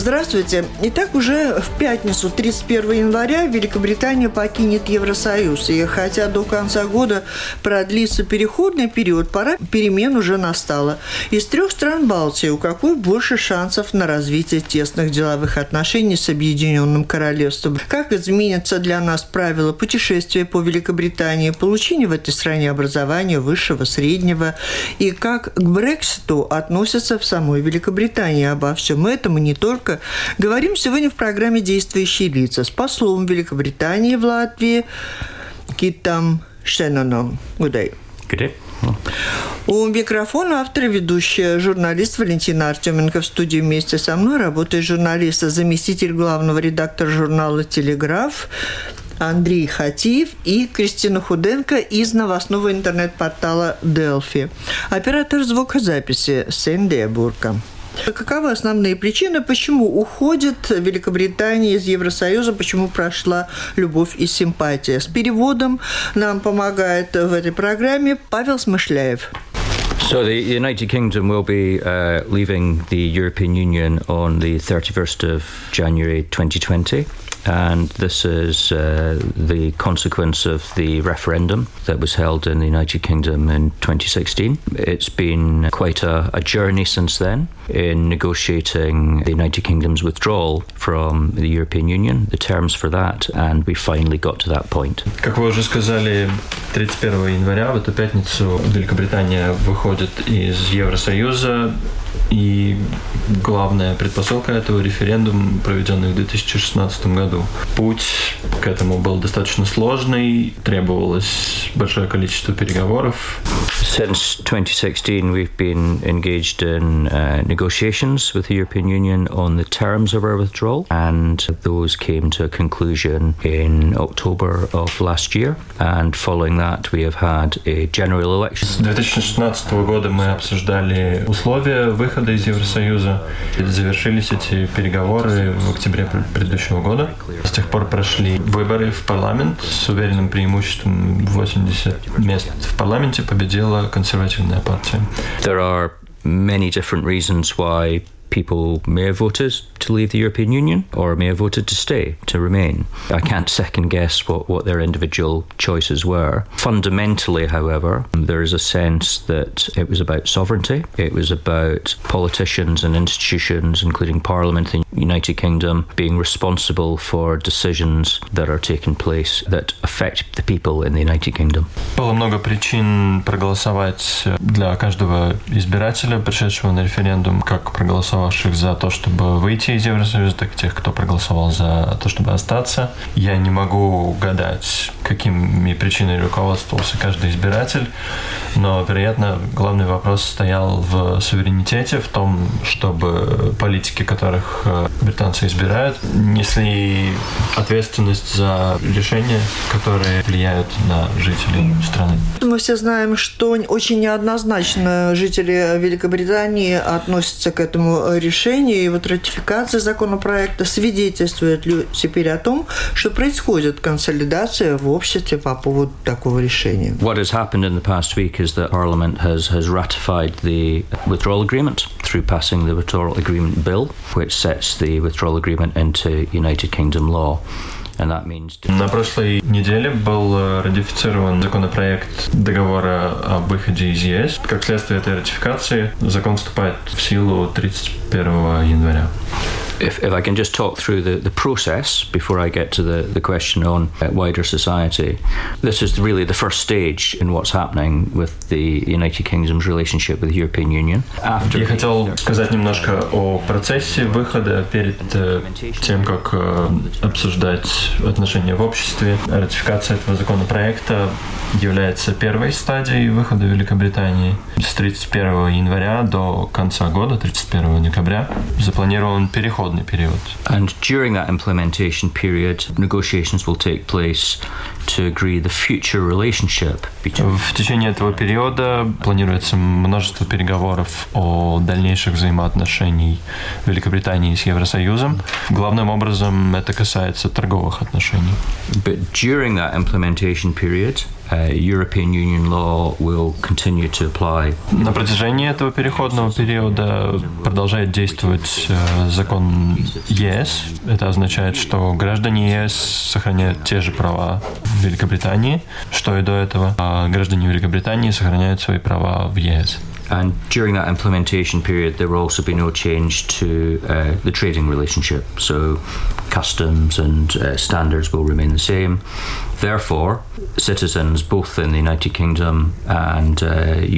Здравствуйте. Итак, уже в пятницу, 31 января, Великобритания покинет Евросоюз. И хотя до конца года продлится переходный период, пора перемен уже настала. Из трех стран Балтии у какой больше шансов на развитие тесных деловых отношений с Объединенным Королевством? Как изменятся для нас правила путешествия по Великобритании, получения в этой стране образования высшего, среднего? И как к Брекситу относятся в самой Великобритании? Обо всем этом и не только только. Говорим сегодня в программе «Действующие лица» с послом Великобритании в Латвии Китом Шенноном. Good day. У микрофона автор и ведущая, журналист Валентина Артеменко в студии вместе со мной работает журналист, заместитель главного редактора журнала «Телеграф», Андрей Хатиев и Кристина Худенко из новостного интернет-портала «Делфи». Оператор звукозаписи Сэнди Бурка. Каковы основные причины, почему уходит Великобритания из Евросоюза, почему прошла любовь и симпатия? С переводом нам помогает в этой программе Павел Смышляев. So the United Kingdom will be uh, leaving the European Union on the 31st of January 2020. and this is uh, the consequence of the referendum that was held in the United Kingdom in 2016. It's been quite a, a, journey since then in negotiating the United Kingdom's withdrawal from the European Union, the terms for that, and we finally got to that point. Как вы уже сказали, 31 января в эту пятницу Великобритания выходит из Евросоюза. И главная предпосылка этого референдума, проведенный в 2016 году. Путь к этому был достаточно сложный, требовалось большое количество переговоров. Since 2016, we've been engaged in uh, negotiations with the European Union on the terms of our withdrawal, and those came to a conclusion in October of last year. And following that, we have had a general election. С 2016 года мы обсуждали условия выхода из Евросоюза. Завершились эти переговоры в октябре предыдущего года. С тех пор прошли выборы в парламент с уверенным преимуществом 80 мест в парламенте победила консервативная партия. There are many different reasons why people may have voted to leave the European Union or may have voted to stay, to remain. I can't second guess what, what their individual choices were. Fundamentally, however, there is a sense that it was about sovereignty, it was about politicians and institutions, including Parliament in the United Kingdom, being responsible for decisions that are taking place that affect the people in the United Kingdom. Было много причин проголосовать для каждого избирателя, пришедшего на референдум, как проголосовать проголосовавших за то, чтобы выйти из Евросоюза, так и тех, кто проголосовал за то, чтобы остаться. Я не могу угадать, какими причинами руководствовался каждый избиратель, но, вероятно, главный вопрос стоял в суверенитете, в том, чтобы политики, которых э, британцы избирают, несли ответственность за решения, которые влияют на жителей страны. Мы все знаем, что очень неоднозначно жители Великобритании относятся к этому решение и вот ратификация законопроекта свидетельствует ли теперь о том, что происходит консолидация в обществе по поводу такого решения? What has happened in the past week is that Parliament has, has ratified the withdrawal agreement through passing the withdrawal agreement bill, which sets the withdrawal agreement into United Kingdom law. На прошлой неделе был э, ратифицирован законопроект договора о выходе из ЕС. Как следствие этой ратификации закон вступает в силу 31 января. If, if I can just talk through the, the process before I get to the, the question on uh, wider society, this is really the first stage in what's happening with the United Kingdom's relationship with the European Union. After Я хотел сказать немножко о процессе выхода перед э, тем, как э, обсуждать отношения в обществе. Ратификация этого законопроекта является первой стадией выхода Великобритании. С 31 января до конца года, 31 декабря, запланирован переход переходный период. And during that implementation period, negotiations will take place to agree the future relationship between В течение этого периода планируется множество переговоров о дальнейших взаимоотношениях Великобритании с Евросоюзом. Главным образом это касается торговых отношений. But during that implementation period, European Union law will continue to apply. На протяжении этого переходного периода продолжает действовать э, закон ЕС. Это означает, что граждане ЕС сохраняют те же права Великобритании, что и до этого, а граждане Великобритании сохраняют свои права в ЕС. And during that implementation period, there will also be no change to uh, the trading relationship. So customs and uh, standards will remain the same. Therefore, citizens both in the United Kingdom and uh,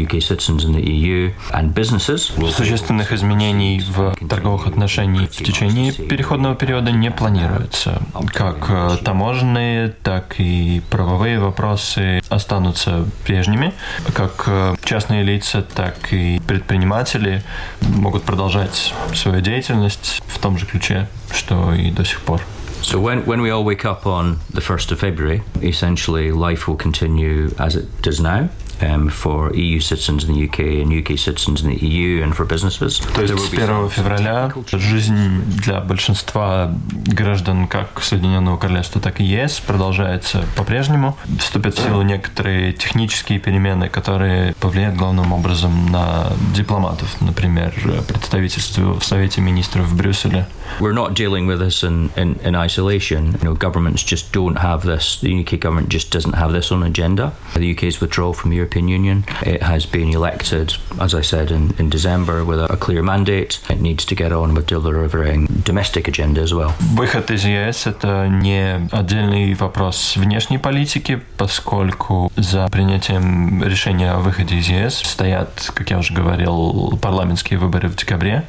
UK citizens in the EU and businesses will Существенных изменений в торговых отношениях в течение переходного периода не планируется. Как э, таможенные, так и правовые вопросы останутся прежними. Как э, частные лица, так и предприниматели могут продолжать свою деятельность в том же ключе, что и до сих пор. So when, when we all wake up on the 1st of February, essentially life will continue as it does now. Um, for EU citizens in the UK and UK citizens in the EU and for businesses. То есть с will be 1 some февраля жизнь для большинства граждан как Соединенного Королевства, так и ЕС продолжается по-прежнему. Вступят в силу некоторые технические перемены, которые повлияют главным образом на дипломатов, например, представительство в Совете Министров в Брюсселе. We're not dealing with this in, in, in isolation. You know, governments just don't have this. The UK government just doesn't have this on agenda. The UK's withdrawal from the European Union. It has been elected, as I said, in, in December with a, a clear mandate. It needs to get on with delivering domestic agenda as well. Выход из ЕС – это не отдельный вопрос внешней политики, поскольку за принятием решения о выходе из ЕС стоят, как я уже говорил, парламентские выборы в декабре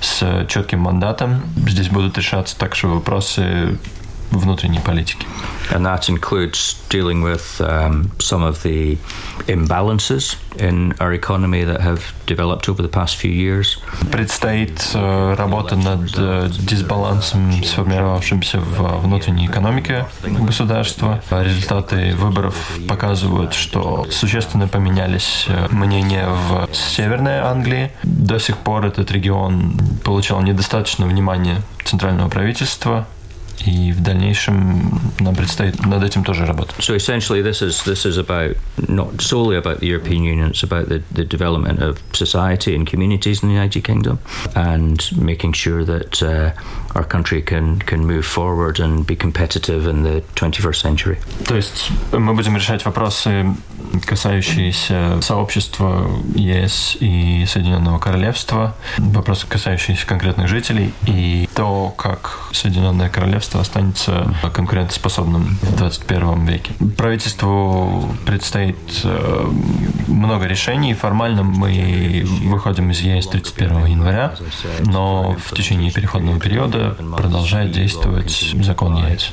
с четким мандатом. Здесь будут решаться также вопросы внутренней политики. And that includes dealing with um, some of the imbalances in our economy that have developed over the past few years. Предстоит э, работа над э, дисбалансом, сформировавшимся в внутренней экономике государства. Результаты выборов показывают, что существенно поменялись э, мнения в Северной Англии. До сих пор этот регион получал недостаточно внимания центрального правительства. И в дальнейшем нам предстоит над этим тоже работать. So essentially, this is this is about not solely about the European Union. It's about the, the development of society and communities in the United Kingdom, and making sure that uh, our country can can move forward and be competitive in the 21st century. То есть мы будем решать вопросы, касающиеся сообщества ЕС и Соединенного Королевства, вопросы, касающиеся конкретных жителей, и то, как Соединенное Королевство останется конкурентоспособным в 21 веке. Правительству предстоит э, много решений. Формально мы выходим из ЕС 31 января, но в течение переходного периода продолжает действовать закон ЕС.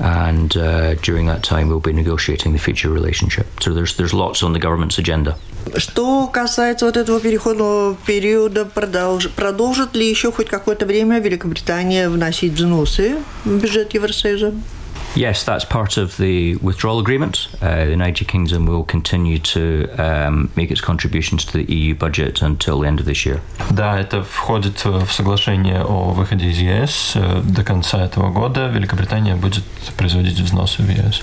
And uh, during that time, we'll be negotiating the future relationship. So there's there's lots on the government's agenda. Что касается вот этого переходного периода, продолж... продолжит ли еще хоть какое-то время Великобритания вносить взносы в бюджет Евросоюза? Yes, that's part of the withdrawal agreement. Uh, the United Kingdom will continue to um, make its contributions to the EU budget until the end of this year. Да, это входит в соглашение о выходе из ЕС. До конца этого года Великобритания будет производить взносы в ЕС.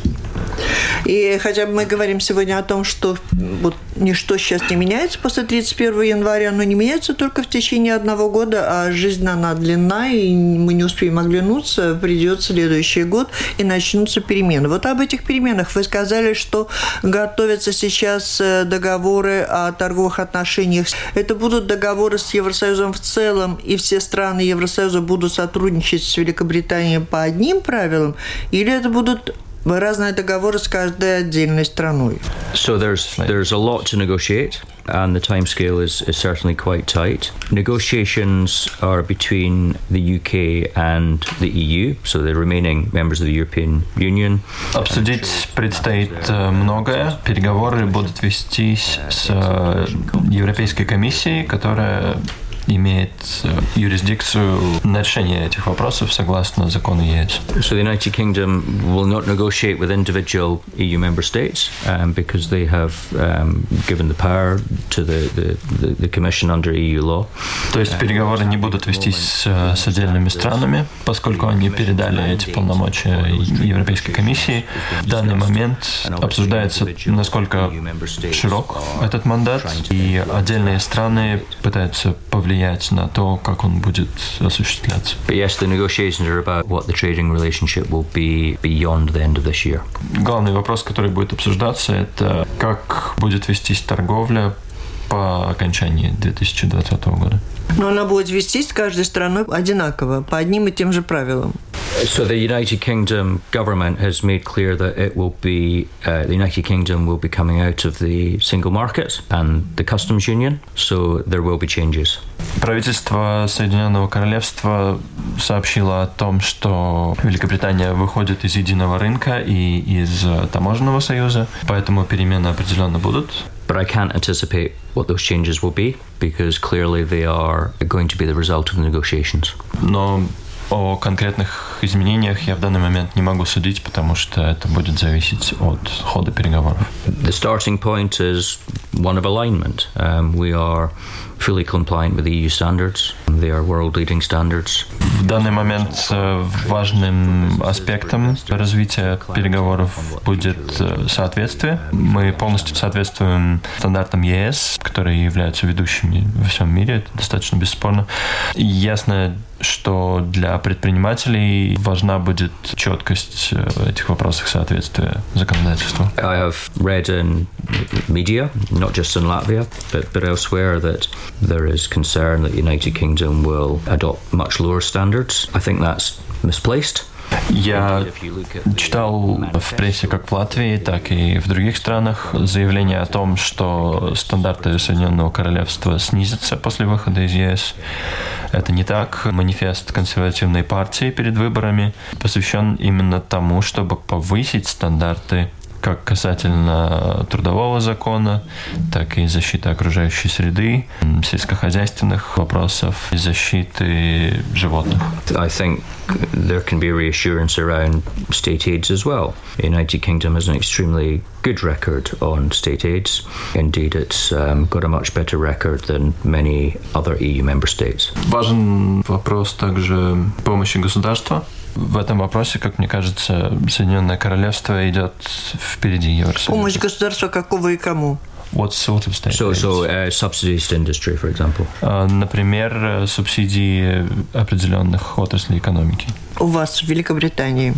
И хотя бы мы говорим сегодня о том, что вот ничто сейчас не меняется после 31 января, но не меняется только в течение одного года, а жизнь она длинна, и мы не успеем оглянуться, придет следующий год, и начнутся перемены. Вот об этих переменах вы сказали, что готовятся сейчас э, договоры о торговых отношениях. Это будут договоры с Евросоюзом в целом, и все страны Евросоюза будут сотрудничать с Великобританией по одним правилам, или это будут разные договоры с каждой отдельной страной. So there's there's a lot to negotiate, and the timescale is, is certainly quite tight. Negotiations are between the UK and the EU, so the remaining members of the European Union. Обсудить предстоит э, многое. Переговоры будут вестись с э, Европейской комиссией, которая имеет э, юрисдикцию на решение этих вопросов согласно закону ЕС. So the United Kingdom will not negotiate with individual EU member states um, because they have um, given the power to the, the, the, Commission under EU law. То есть переговоры не будут вестись с, с отдельными странами, поскольку они передали эти полномочия Европейской комиссии. В данный момент обсуждается, насколько широк этот мандат, и отдельные страны пытаются повлиять на то, как он будет осуществляться. Главный вопрос, который будет обсуждаться, это как будет вестись торговля по окончании 2020 года. Но она будет вестись каждой страной одинаково, по одним и тем же правилам. So the United Kingdom government has made clear that it will be uh, the United Kingdom will be coming out of the single market and the customs union. So there will be changes. Правительство Соединенного Королевства сообщило о том, что Великобритания выходит из единого рынка и из таможенного союза, поэтому перемены определенно будут. But I can't anticipate what those changes will be because clearly they are going to be the result of the negotiations. Но о конкретных изменениях я в данный момент не могу судить, потому что это будет зависеть от хода переговоров. The starting point is one of alignment. Um, we are fully compliant with the EU standards. They are world-leading standards. В данный момент э, важным аспектом развития переговоров будет э, соответствие. Мы полностью соответствуем стандартам ЕС, которые являются ведущими во всем мире. Это достаточно бесспорно. Ясно, что для предпринимателей важна будет четкость э, этих вопросов соответствия законодательству. I have read in media, not just in Latvia, but, but elsewhere, that there is concern that the United Kingdom will adopt much lower standards. I think that's misplaced. Я читал в прессе как в Латвии, так и в других странах заявление о том, что стандарты Соединенного Королевства снизятся после выхода из ЕС. Это не так. Манифест консервативной партии перед выборами посвящен именно тому, чтобы повысить стандарты как касательно трудового закона, так и защиты окружающей среды, сельскохозяйственных вопросов и защиты животных. I think there can be reassurance around state aids as well. The United Kingdom has an extremely good record on state aids. Indeed, it's um, got a much better record than many other EU member states. Важен вопрос также помощи государства в этом вопросе, как мне кажется, Соединенное Королевство идет впереди Евросоюза. Помощь государства какого и кому? What sort of state So, aids? so uh, subsidies to industry, for example. А, Например, субсидии определенных отраслей экономики. У вас в Великобритании.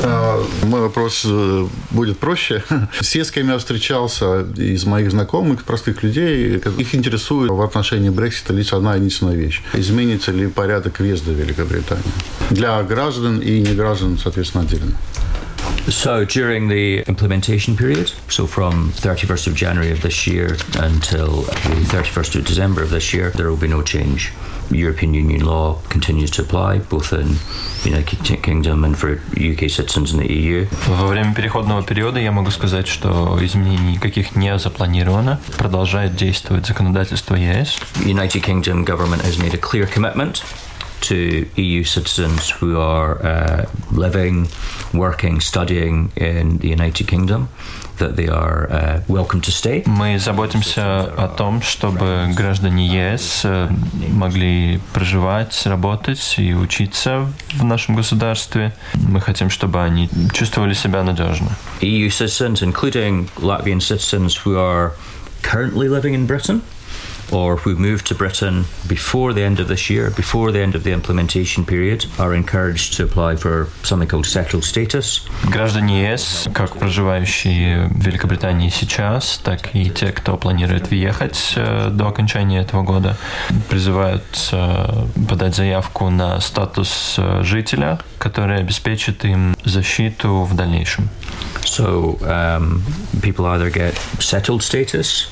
А, Мой вопрос э, будет проще. Все, с кем я встречался из моих знакомых, простых людей, их интересует в отношении Брексита лишь одна единственная вещь. Изменится ли порядок въезда в Великобританию? Для граждан и неграждан, соответственно, отдельно. So during the implementation period, so from 31st of January of this year until the 31st of December of this year, there will be no change. European Union law continues to apply both in the United Kingdom and for UK citizens in the E EU. Во время переходного периода я могу сказать, что изменений никаких не запланировано. Продолжает действовать законодательство ЕС. United Kingdom government has made a clear commitment to EU citizens who are uh, living, working, studying in the United Kingdom that they are uh, welcome to stay. Мы заботимся о том, чтобы граждане ЕС э, могли проживать, работать и учиться в нашем государстве. Мы хотим, чтобы они чувствовали себя надежно. EU citizens, including Latvian citizens who are currently living in Britain or who moved to Britain before the end of this year, before the end of the implementation period, are encouraged to apply for something called settled status. Граждане ЕС, как проживающие в Великобритании сейчас, так и те, кто планирует въехать э, до окончания этого года, призываются подать заявку на статус э, жителя, который обеспечит им защиту в дальнейшем. So um, people either get settled status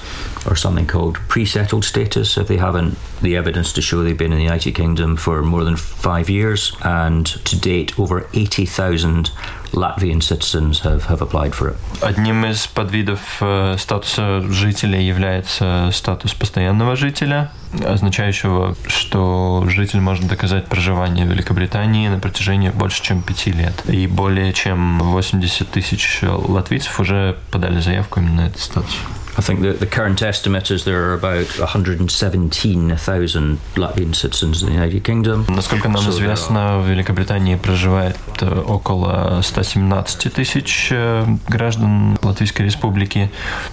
or something called pre-settled status if they haven't the evidence to show they've been in the United Kingdom for more than five years. And to date, over 80,000 Latvian citizens have, have applied for it. Одним из подвидов э, статуса жителя является статус постоянного жителя. означающего, что житель может доказать проживание в Великобритании на протяжении больше, чем пяти лет. И более чем 80 тысяч латвийцев уже подали заявку именно на этот статус. I think that the current estimate is there are about 117,000 Latvian citizens in the United Kingdom. Насколько нам So известно, в Великобритании проживает э, около 117 тысяч э, граждан Латвийской Республики.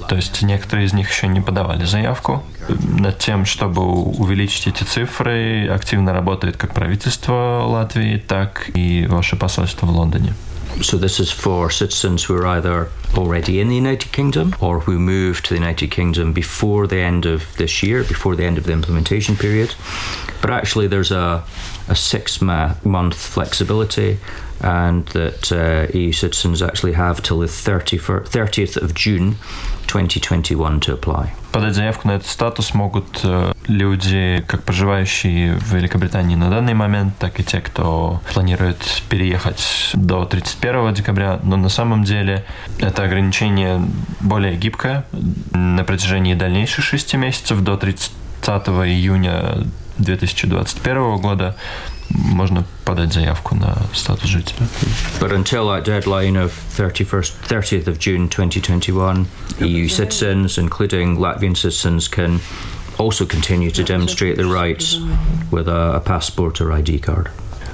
То есть некоторые из них еще не подавали заявку. Над тем, чтобы увеличить эти цифры, активно работает как правительство Латвии, так и ваше посольство в Лондоне. So this is for citizens who are either already in the United Kingdom or who moved to the United Kingdom before the end of this year, before the end of the implementation period. But actually, there's a, a six ma- month flexibility, and that uh, EU citizens actually have till the 30 30th of June 2021 to apply. Подать заявку на этот статус могут э, люди, как проживающие в Великобритании на данный момент, так и те, кто планирует переехать до 31 декабря. Но на самом деле это ограничение более гибкое. На протяжении дальнейших шести месяцев до 30 июня 2021 года можно подать заявку на статус жителя. But until that deadline of 31st, 30th of June 2021, EU citizens, including Latvian citizens, can also continue to demonstrate their rights with a, a passport or ID card.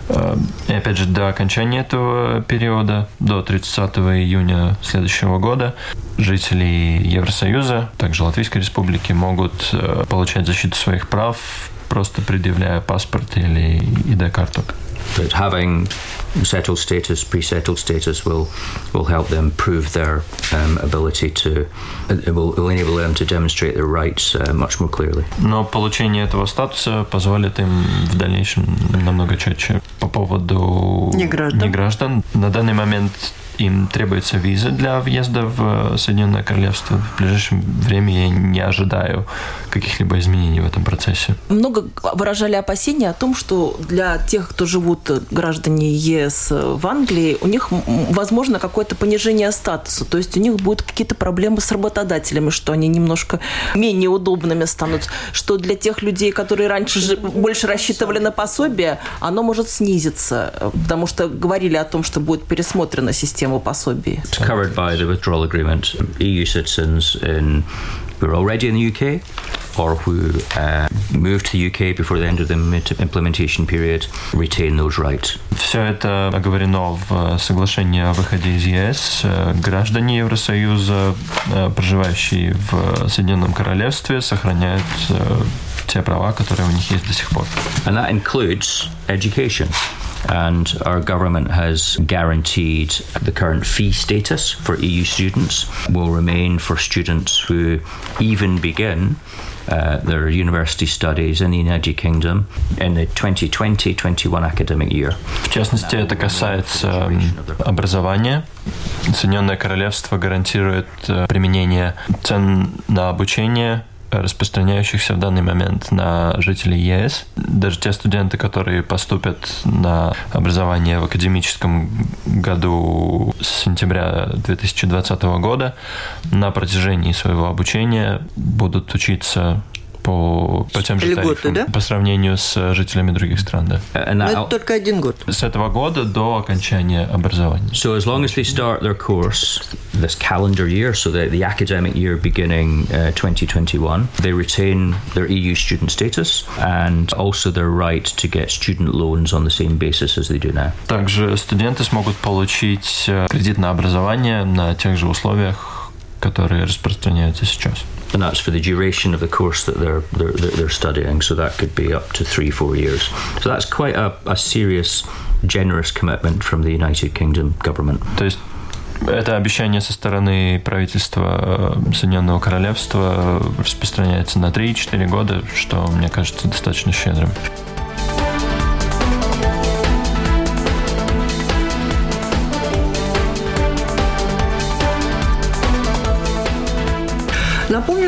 Э, И опять же, до окончания этого периода, до 30 июня следующего года, жители Евросоюза, также Латвийской Республики, могут э, получать защиту своих прав, просто предъявляя паспорт или ID-карту. But having settled status, pre-settled status, will will help them prove their um, ability to. It will, will enable them to demonstrate their rights uh, much more clearly. Но получение этого статуса позволит им в дальнейшем намного четче. По поводу Неграждан. неграждан, на данный момент им требуется виза для въезда в Соединенное Королевство. В ближайшем время я не ожидаю каких-либо изменений в этом процессе. Много выражали опасения о том, что для тех, кто живут э, граждане ЕС в Англии, у них возможно какое-то понижение статуса. То есть у них будут какие-то проблемы с работодателями, что они немножко менее удобными станут. Что для тех людей, которые раньше же больше рассчитывали на пособие, оно может снизиться. э, Потому что говорили о том, что будет пересмотрена система пособий. It's covered by the withdrawal agreement. EU citizens in who are already in the UK or who uh, moved to the UK before the end of the implementation period retain those rights. Все это оговорено в соглашении о выходе из ЕС. Э, Граждане Евросоюза, э, проживающие в Соединенном Королевстве, сохраняют э, те права, которые у них есть до сих пор. And that includes education. And our government has guaranteed the current fee status for EU students will remain for students who even begin uh, their university studies in the United Kingdom in the 2020-21 academic year. В частности, это касается м, образования. Соединенное Королевство гарантирует э, применение цен на обучение распространяющихся в данный момент на жителей ЕС. Даже те студенты, которые поступят на образование в академическом году с сентября 2020 года, на протяжении своего обучения будут учиться по, по тем же Льготы, тарифам, да? по сравнению с жителями других стран. Да. And Но that, это только один год. С этого года до окончания образования. So as long as they start their course this calendar year, so that the academic year beginning uh, 2021, they retain their EU student status and also their right to get student loans on the same basis as they do now. Также студенты смогут получить э, кредит на образование на тех же условиях, которые распространяются сейчас. And that's for the duration of the course that they're, they're, they're they're studying. So that could be up to three, four years. So that's quite a, a serious, generous commitment from the United Kingdom government. То есть это обещание со стороны правительства э, Соединенного Королевства распространяется на 3-4 года, что, мне кажется, достаточно щедрым.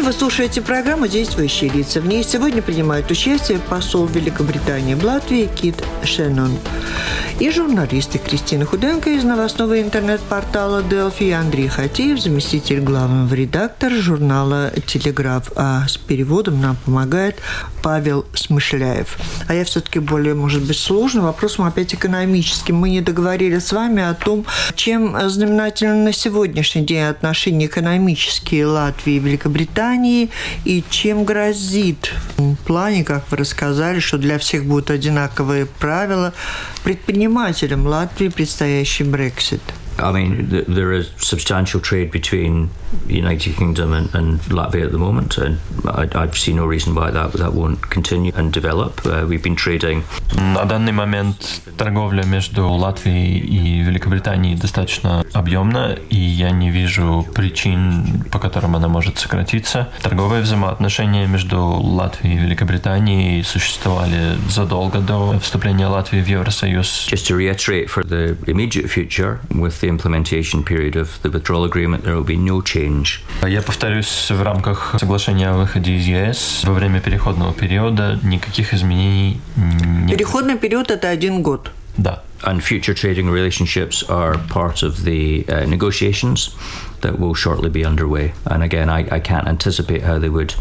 Вы слушаете программу «Действующие лица». В ней сегодня принимают участие посол Великобритании в Латвии Кит Шеннон и журналисты Кристина Худенко из новостного интернет-портала Delphi и Андрей Хатеев, заместитель главного редактора журнала «Телеграф». А с переводом нам помогает Павел Смышляев. А я все-таки более, может быть, сложный вопросом опять экономическим. Мы не договорились с вами о том, чем знаменательно на сегодняшний день отношения экономические Латвии и Великобритании и чем грозит в плане, как вы рассказали, что для всех будут одинаковые правила предпринимателям Латвии предстоящий Брексит. I mean, th- there is substantial trade between United Kingdom and, and Latvia at the moment, and I, I see no reason why that that won't continue and develop. Uh, we've been trading. На данный момент торговля между Латвией и Великобританией достаточно объемна, и я не вижу причин, по которым она может сократиться. Торговые взаимоотношения между Латвией и Великобританией существовали задолго до вступления Латвии в Евросоюз. Just to reiterate, for the immediate future, with the implementation period of the withdrawal agreement, there will be no change. Я повторюсь, в рамках соглашения о выходе из ЕС во время переходного периода никаких изменений не... Переходный период – это один год. Да. And future trading relationships are part of the uh, negotiations that will shortly be underway. And again, I, I can't anticipate how they would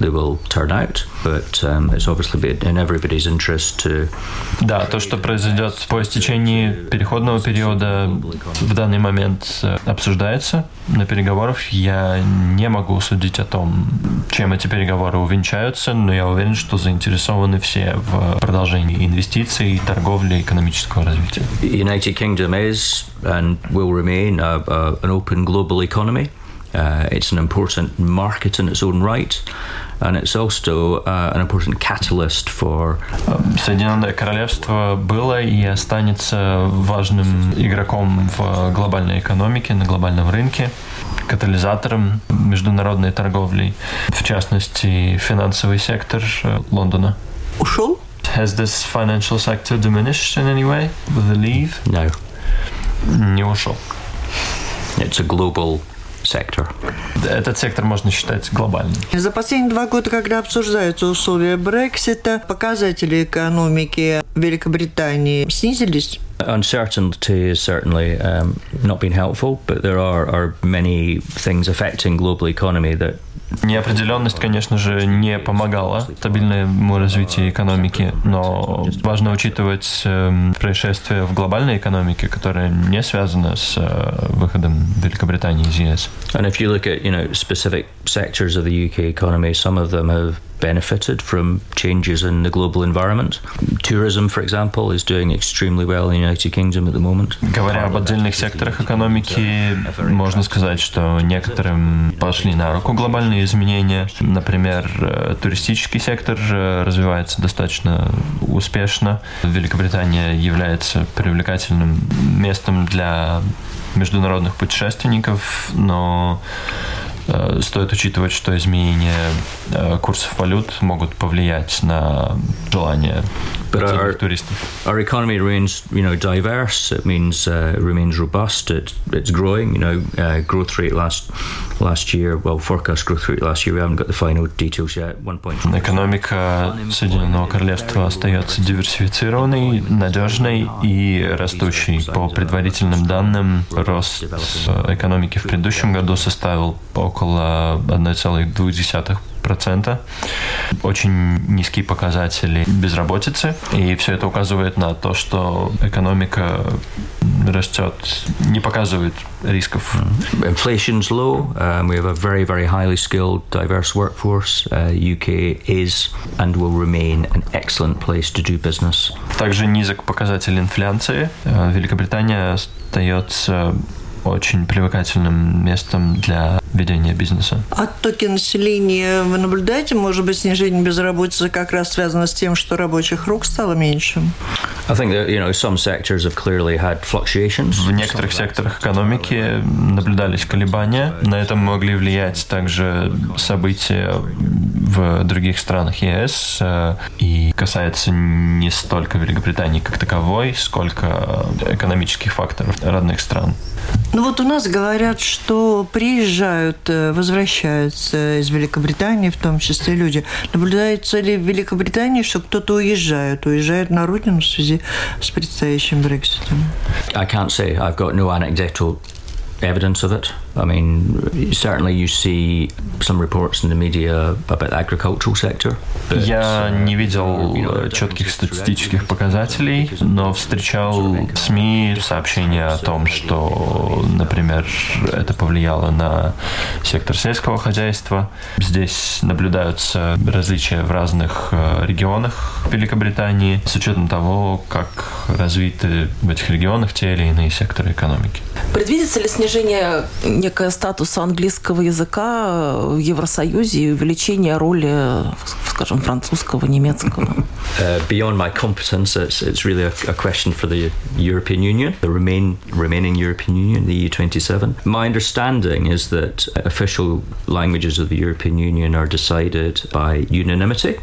they will turn out, but um, it's obviously in everybody's interest to. Да, то, что произойдет по истечении переходного периода, в данный момент э, обсуждается на переговорах. Я не могу судить о том, чем эти переговоры увенчаются, но я уверен, что заинтересованы все в продолжении инвестиций, торговли, экономического развития. United Kingdom is and will remain a, a, an open global economy. Uh, it's an important market in its own right, and it's also uh, an important catalyst for. Соединенное Королевство было и останется важным игроком в глобальной экономике, на глобальном рынке, катализатором международной торговли, в частности, финансовый сектор Лондона. Ушел? Has this financial sector diminished in any way with the leave? No. Не ушел. It's a global sector. Этот сектор можно считать глобальным. За последние два года, когда обсуждаются условия Брексита, показатели экономики Великобритании снизились? Uncertainty has certainly um, not been helpful, but there are, are many things affecting global economy that Неопределенность, конечно же, не помогала стабильному развитию экономики, но важно учитывать э, происшествия в глобальной экономике, которая не связана с э, выходом Великобритании из ЕС. And if you look at, you know, specific sectors of the UK economy, some of them have benefited from changes in the global environment. Tourism, for example, is doing extremely well in the United Kingdom at the moment. Говоря об отдельных секторах экономики, можно сказать, что некоторым пошли на руку глобальные изменения. Например, туристический сектор развивается достаточно успешно. Великобритания является привлекательным местом для международных путешественников, но Стоит учитывать, что изменения курсов валют могут повлиять на желание our, туристов. Our economy remains, you know, diverse. It means uh, remains robust. It, it's growing. You know, uh, growth rate last last year. Well, forecast growth rate last year. We haven't got the final details yet. Экономика Соединенного Королевства остается диверсифицированной, надежной и растущей. По предварительным данным, рост экономики в предыдущем году составил около 1,2 процента. Очень низкие показатели безработицы. И все это указывает на то, что экономика растет, не показывает рисков. Inflation's low. Um, we have a very, very highly skilled, diverse workforce. Uh, UK is and will remain an excellent place to do business. Также низок показатель инфляции. Великобритания остается очень привлекательным местом для ведения бизнеса. Оттоки населения вы наблюдаете? Может быть, снижение безработицы как раз связано с тем, что рабочих рук стало меньше? I think that, you know, some sectors have clearly had fluctuations. В некоторых секторах экономики наблюдались колебания. На это могли влиять также события в других странах ЕС и касается не столько Великобритании как таковой, сколько экономических факторов родных стран. Ну вот у нас говорят, что приезжают, возвращаются из Великобритании, в том числе люди. Наблюдается ли в Великобритании, что кто-то уезжает, уезжает на родину в связи с предстоящим Брекситом? I can't say. I've got no anecdotal evidence of it. I mean, certainly you see some reports in the media about the agricultural sector. Я не видел четких статистических показателей, но встречал в СМИ сообщения о том, что, например, это повлияло на сектор сельского хозяйства. Здесь наблюдаются различия в разных регионах Великобритании с учетом того, как развиты в этих регионах те или иные секторы экономики. Предвидится ли снижение некое статуса английского языка в Евросоюзе и увеличение роли, скажем, французского, немецкого? Uh, beyond my competence, it's, it's really a, a, question for the European Union, the remain, remaining European Union, the EU27. My understanding is that official languages of the European Union are decided by unanimity.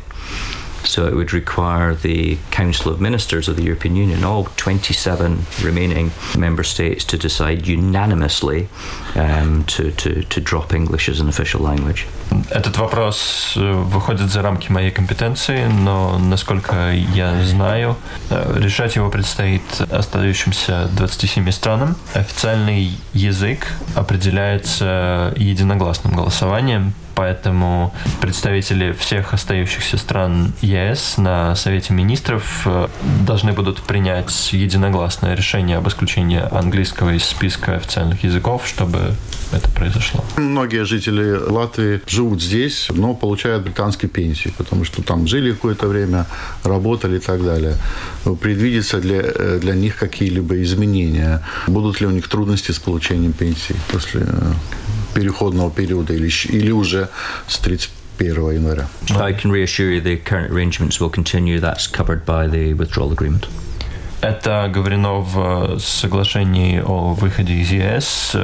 So it would require the Council of Ministers of the European Union, all 27 remaining member states, to decide unanimously um, to, to, to drop English as an official language. Этот вопрос выходит за рамки моей компетенции, но, насколько я знаю, решать его предстоит остающимся 27 странам. Официальный язык определяется единогласным голосованием поэтому представители всех остающихся стран ЕС на Совете министров должны будут принять единогласное решение об исключении английского из списка официальных языков, чтобы это произошло. Многие жители Латвии живут здесь, но получают британские пенсии, потому что там жили какое-то время, работали и так далее. Предвидится для, для них какие-либо изменения? Будут ли у них трудности с получением пенсии после переходного периода или, или уже с 31 января. I can reassure you the current arrangements will continue. That's covered by the withdrawal agreement. Это говорено в соглашении о выходе из ЕС.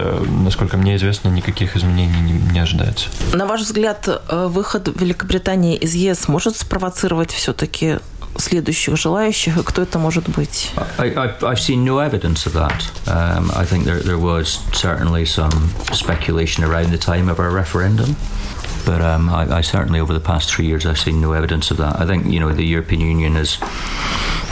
Насколько мне известно, никаких изменений не, не ожидается. На ваш взгляд, выход Великобритании из ЕС может спровоцировать все-таки следующих желающих, и кто это может быть? I, I, I've seen no evidence of that. Um, I think there, there was certainly some speculation around the time of our referendum. But um, I, I certainly, over the past three years, I've seen no evidence of that. I think, you know, the European Union is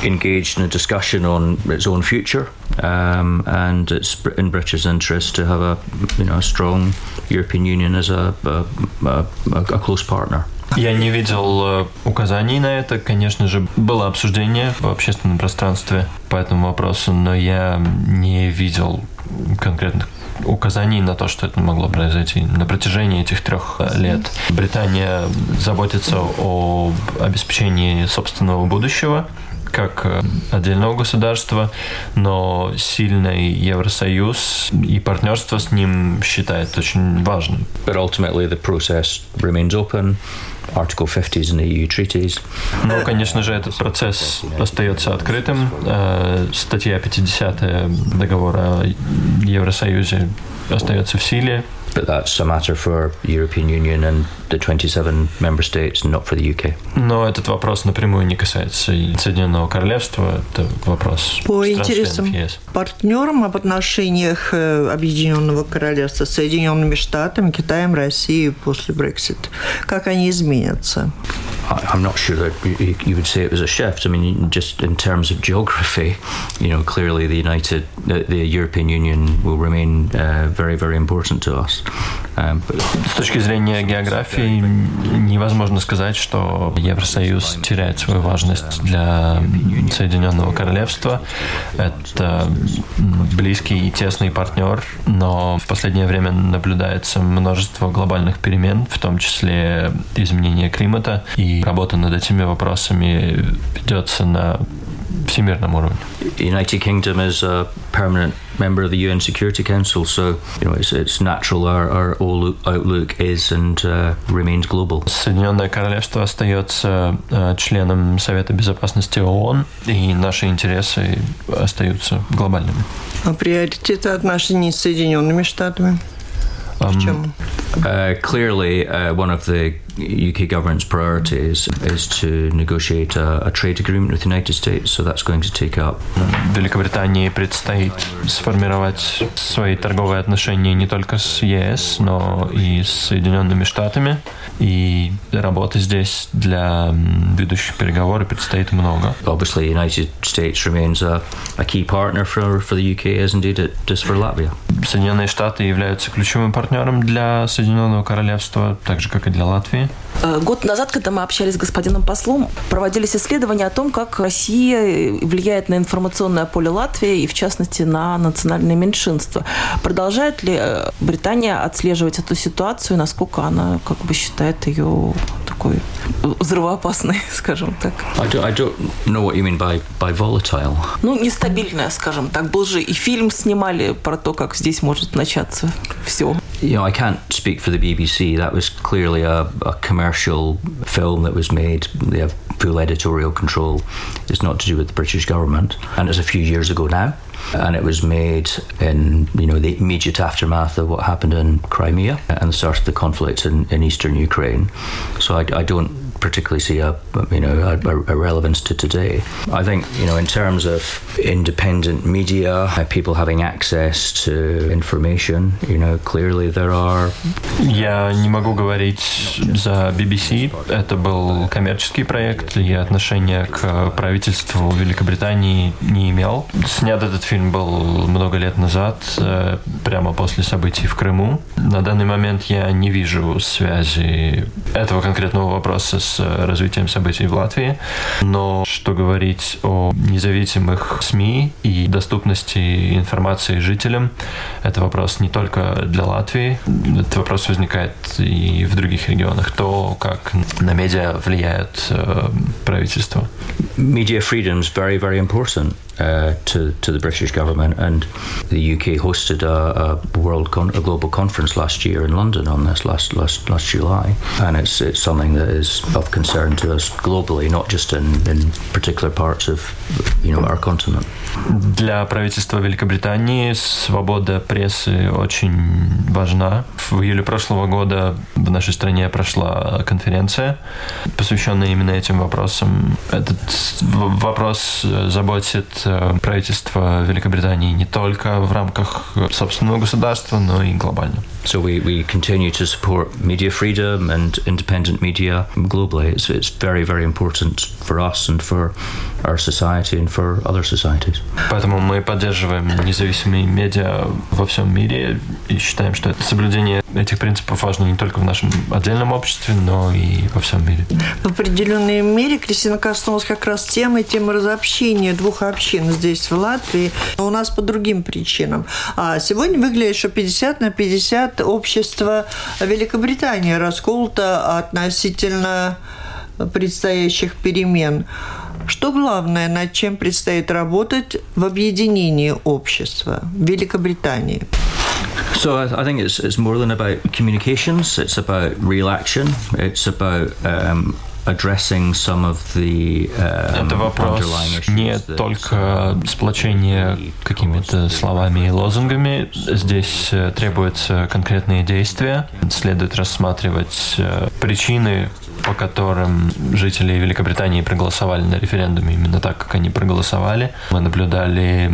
engaged in a discussion on its own future, um, and it's in British interest to have a, you know, a strong European Union as a, a, a, a close partner. Я не видел указаний на это. Конечно же, было обсуждение в общественном пространстве по этому вопросу, но я не видел конкретных указаний на то, что это могло произойти на протяжении этих трех лет. Британия заботится о обеспечении собственного будущего как отдельного государства, но сильный Евросоюз и партнерство с ним считает очень важным. But ultimately the process remains open. Article 50 in the EU treaties. Но, конечно же, этот процесс остается открытым. Статья 50 договора о Евросоюзе остается в силе. But that's a matter for European Union and the 27 member states, not for the UK. Но этот вопрос напрямую не касается Соединенного Королевства. Это вопрос по интересам партнерам об отношениях Объединенного Королевства с Соединенными Штатами, Китаем, Россией после Брексит. Как они изменятся? I'm not sure that you would say it was a shift. I mean, just in terms of geography, you know, clearly the United, the, the European Union will remain uh, very, very important to us. С точки зрения географии невозможно сказать, что Евросоюз теряет свою важность для Соединенного Королевства. Это близкий и тесный партнер, но в последнее время наблюдается множество глобальных перемен, в том числе изменение климата, и работа над этими вопросами ведется на всемирном уровне. United Kingdom is a permanent member of the UN Security Council, so you know it's, it's natural our, our outlook is and uh, remains global. Соединенное Королевство остается uh, членом Совета Безопасности ООН, и наши интересы остаются глобальными. А приоритеты отношений с Соединенными Штатами? В чем? Uh, clearly, uh, one of the UK government's priorities is to negotiate a, a trade agreement with the United States, so that's going to take up. Великобритании предстоит сформировать свои торговые отношения не только с ЕС, но и с Соединенными Штатами. И работы здесь для ведущих переговоров предстоит много. Obviously, United States remains a, a key partner for, for the UK, as indeed it is for Latvia. Соединенные Штаты являются ключевым партнером для Соединенного Королевства, так же, как и для Латвии. Э, Год назад, когда мы общались с господином послом, проводились исследования о том, как Россия влияет на информационное поле Латвии и, в частности, на национальные меньшинства. Продолжает ли э, Британия отслеживать эту ситуацию, насколько она как бы считает ее такой взрывоопасной, скажем так? I don't, I don't know what you mean by, by volatile. Ну, нестабильная, скажем так. Был же и фильм снимали про то, как здесь может начаться все. You know, I can't speak for the BBC. That was clearly a, a commercial film that was made. They have full editorial control. It's not to do with the British government. And it's a few years ago now. And it was made in, you know, the immediate aftermath of what happened in Crimea and the start of the conflict in, in eastern Ukraine. So I, I don't particularly see a you know a, a, relevance to today. I think you know in terms of independent media, people having access to information, you know clearly there are. Я не могу говорить за BBC. Это был коммерческий проект, и отношения к правительству Великобритании не имел. Снят этот фильм был много лет назад, прямо после событий в Крыму. На данный момент я не вижу связи этого конкретного вопроса с развитием событий в Латвии. Но что говорить о независимых СМИ и доступности информации жителям, это вопрос не только для Латвии, этот вопрос возникает и в других регионах. То, как на медиа влияет э, правительство. Media freedom is very, very important. Uh, to to the British government, and the UK hosted a, a world con- a global conference last year in London on this last last last July, and it's it's something that is of concern to us globally, not just in, in particular parts of you know our continent. Для правительства Великобритании свобода прессы очень важна. В июле прошлого года в нашей стране прошла конференция, посвященная именно этим вопросам. Этот вопрос заботит правительство Великобритании не только в рамках собственного государства, но и глобально. So we, we continue to support media freedom and independent media globally. It's, it's very, very important for us and for our society and for other societies. Поэтому мы поддерживаем независимые медиа во всем мире и считаем, что это соблюдение этих принципов важно не только в нашем отдельном обществе, но и во всем мире. В определенной мере Кристина коснулась как раз темы, темы разобщения двух общин здесь, в Латвии, но у нас по другим причинам. А сегодня выглядит, что 50 на 50 общество Великобритании расколото относительно предстоящих перемен. Что главное, над чем предстоит работать в объединении общества Великобритании? So I think it's it's more than about communications. It's about real action. It's about um, addressing some of the um, Это вопрос не только сплочения какими-то словами и лозунгами. Здесь требуются конкретные действия. Следует рассматривать причины по которым жители Великобритании проголосовали на референдуме именно так, как они проголосовали. Мы наблюдали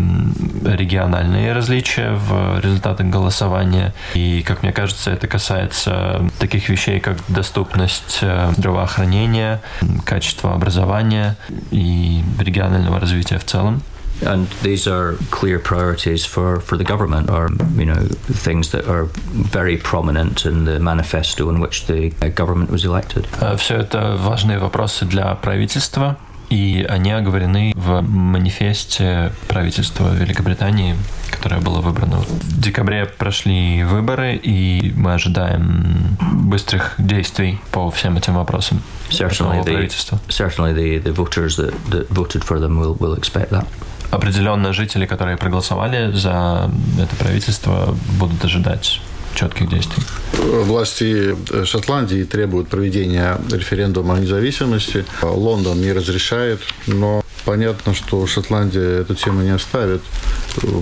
региональные различия в результатах голосования. И, как мне кажется, это касается таких вещей, как доступность э, здравоохранения, качество образования и регионального развития в целом. And these are clear priorities for, for the government, or you know things that are very prominent in the manifesto in which the government was elected. Все это важные вопросы для правительства, и они оговорены в манифесте правительства Великобритании, которое было выбрано. В декабре прошли выборы, и мы ожидаем быстрых действий по всем этим вопросам. Certainly, the, certainly the, the voters that, that voted for them will, will expect that Определенно жители, которые проголосовали за это правительство, будут ожидать четких действий. Власти Шотландии требуют проведения референдума о независимости. Лондон не разрешает, но понятно, что Шотландия эту тему не оставит.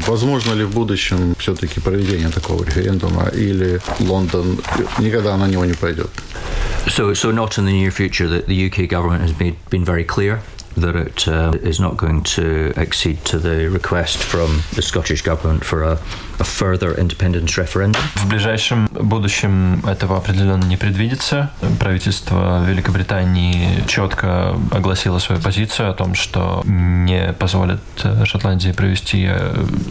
возможно ли в будущем все-таки проведение такого референдума, или Лондон никогда на него не пойдет? So, so not in the near future. That the UK government has made, been very clear that it uh, is not going to accede to the request from the Scottish Government for a, a further independence referendum. В ближайшем будущем этого определенно не предвидится. Правительство Великобритании четко огласило свою позицию о том, что не позволит Шотландии провести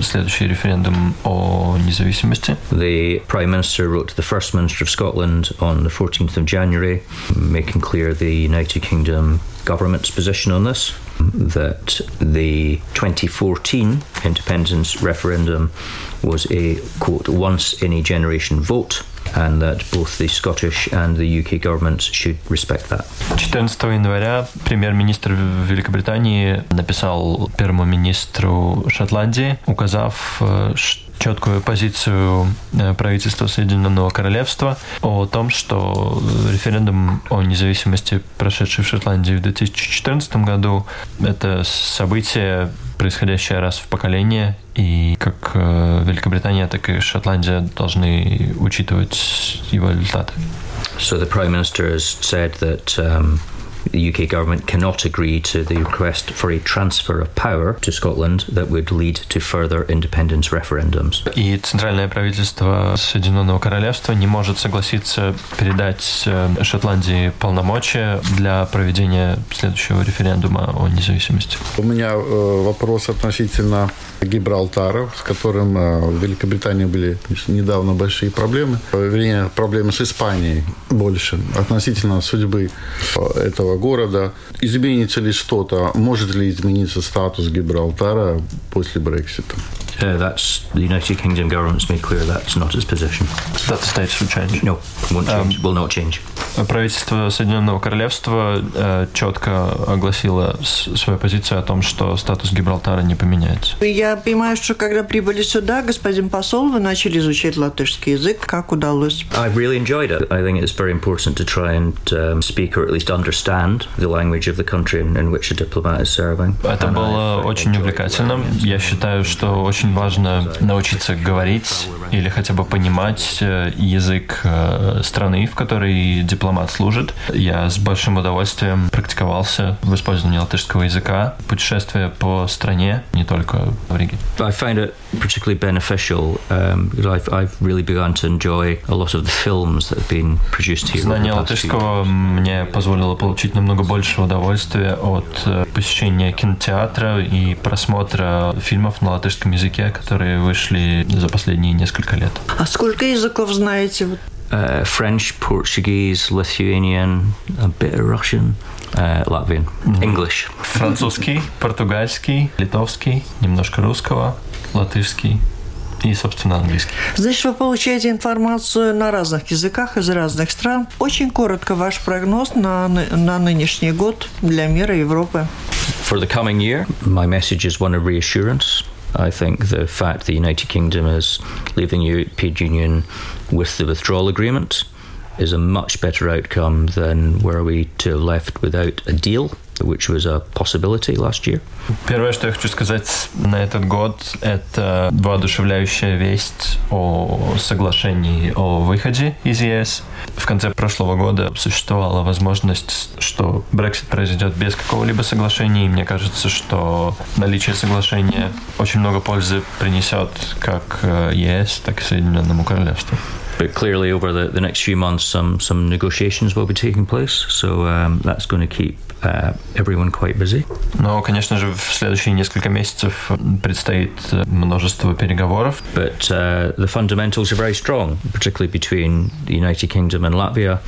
следующий референдум о независимости. The Prime Minister wrote to the First Minister of Scotland on the 14th of January, making clear the United Kingdom government's position on this that the 2014 independence referendum was a quote once in a generation vote and that both the Scottish and the UK governments should respect that. 14 января премьер-министр Великобритании написал первому министру Шотландии, указав, что четкую позицию э, правительства Соединенного Королевства о том, что референдум о независимости, прошедший в Шотландии в 2014 году, это событие, происходящее раз в поколение, и как э, Великобритания, так и Шотландия должны учитывать его результаты. So the Prime Minister has said that um, the UK government cannot agree to the request for a transfer of power to Scotland that would lead to further independence referendums. И центральное правительство Соединенного Королевства не может согласиться передать э, Шотландии полномочия для проведения следующего референдума о независимости. У меня э, вопрос относительно Гибралтара, с которым э, в Великобритании были недавно большие проблемы. Вернее, проблемы с Испанией больше относительно судьбы этого города. Изменится ли что-то? Может ли измениться статус Гибралтара после Брексита? Uh, that's the United Kingdom government's made clear that's not its position. That status will change. No, won't change. Um, will not change. Правительство Соединенного Королевства э, четко огласило свою позицию о том, что статус Гибралтара не поменяется. Я понимаю, что когда прибыли сюда, господин посол, вы начали изучать латышский язык. Как удалось? I really enjoyed it. I think it's very important to try and um, speak or at least understand the language of the country in, which a diplomat is serving. Это было очень увлекательно. Я считаю, что очень важно научиться говорить или хотя бы понимать э, язык э, страны, в которой дипломат служит. Я с большим удовольствием практиковался в использовании латышского языка, путешествуя по стране, не только в Риге. I find it particularly beneficial um, because I've, I've really begun to enjoy a lot of the films that have been produced here. Знание латышского мне позволило получить намного больше удовольствия от э, посещения кинотеатра и просмотра фильмов на латышском языке, которые вышли за последние несколько лет. А сколько языков знаете? Uh, French, Portuguese, Lithuanian, a bit of Russian, uh, Latvian. English. Французский, португальский, литовский, немножко русского, латышский и, собственно, английский. Значит, вы получаете информацию на разных языках из разных стран. Очень коротко ваш прогноз на, на нынешний год для мира и Европы. For the coming year, my message is one of reassurance. I think the fact the United Kingdom is leaving the European Union with the withdrawal agreement is a much better outcome than were we to have left without a deal, Which was a possibility last year. Первое, что я хочу сказать на этот год, это воодушевляющая весть о соглашении о выходе из ЕС. В конце прошлого года существовала возможность, что Брексит произойдет без какого-либо соглашения, и мне кажется, что наличие соглашения очень много пользы принесет как ЕС, так и Соединенному Королевству. But clearly, over the, the next few months, some, some negotiations will be taking place. So um, that's going to keep uh, everyone quite busy. Но, конечно же, в следующие несколько месяцев предстоит множество переговоров. But uh, the fundamentals are very strong, particularly between the United Kingdom and Latvia.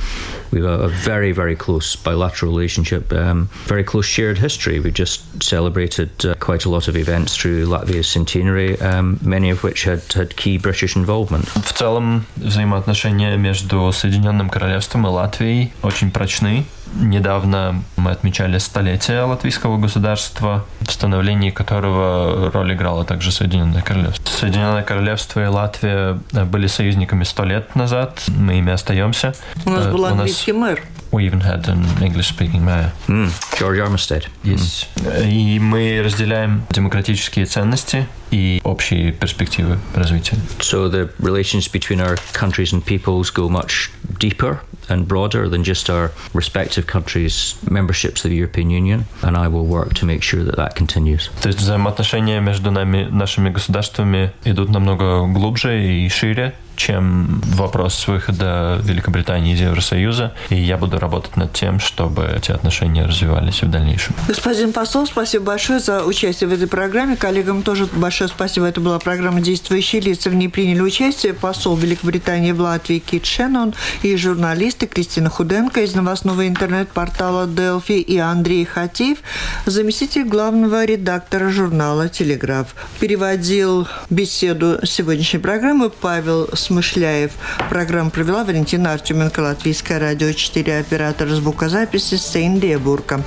We have a very, very close bilateral relationship, um, very close shared history. We just celebrated uh, quite a lot of events through Latvia's centenary, um, many of which had, had key British involvement. В целом, взаимоотношения между Соединенным Королевством и Латвией очень прочны. Недавно мы отмечали столетие латвийского государства, в становлении которого роль играло также Соединенное Королевство. Соединенное Королевство и Латвия были союзниками сто лет назад, мы ими остаемся. У нас был английский мэр. We even had an English-speaking mayor. Mm, George Armistead. Yes. И мы разделяем демократические ценности и общие перспективы развития. So the relations between our countries and peoples go much deeper and broader than just our respective countries' memberships of the European Union, and I will work to make sure that that continues. То есть взаимоотношения между нами, нашими государствами идут намного глубже и шире, чем вопрос выхода Великобритании из Евросоюза. И я буду работать над тем, чтобы эти отношения развивались в дальнейшем. Господин посол, спасибо большое за участие в этой программе. Коллегам тоже большое спасибо. Это была программа «Действующие лица». В ней приняли участие посол Великобритании в Латвии Кит Шеннон и журналисты Кристина Худенко из новостного интернет-портала Delphi и Андрей Хатиев, заместитель главного редактора журнала «Телеграф». Переводил беседу сегодняшней программы Павел Смышляев. Программу провела Валентина Артеменко, Латвийское радио 4, оператор звукозаписи Сейн Дебурка.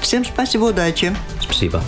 Всем спасибо, удачи. Спасибо.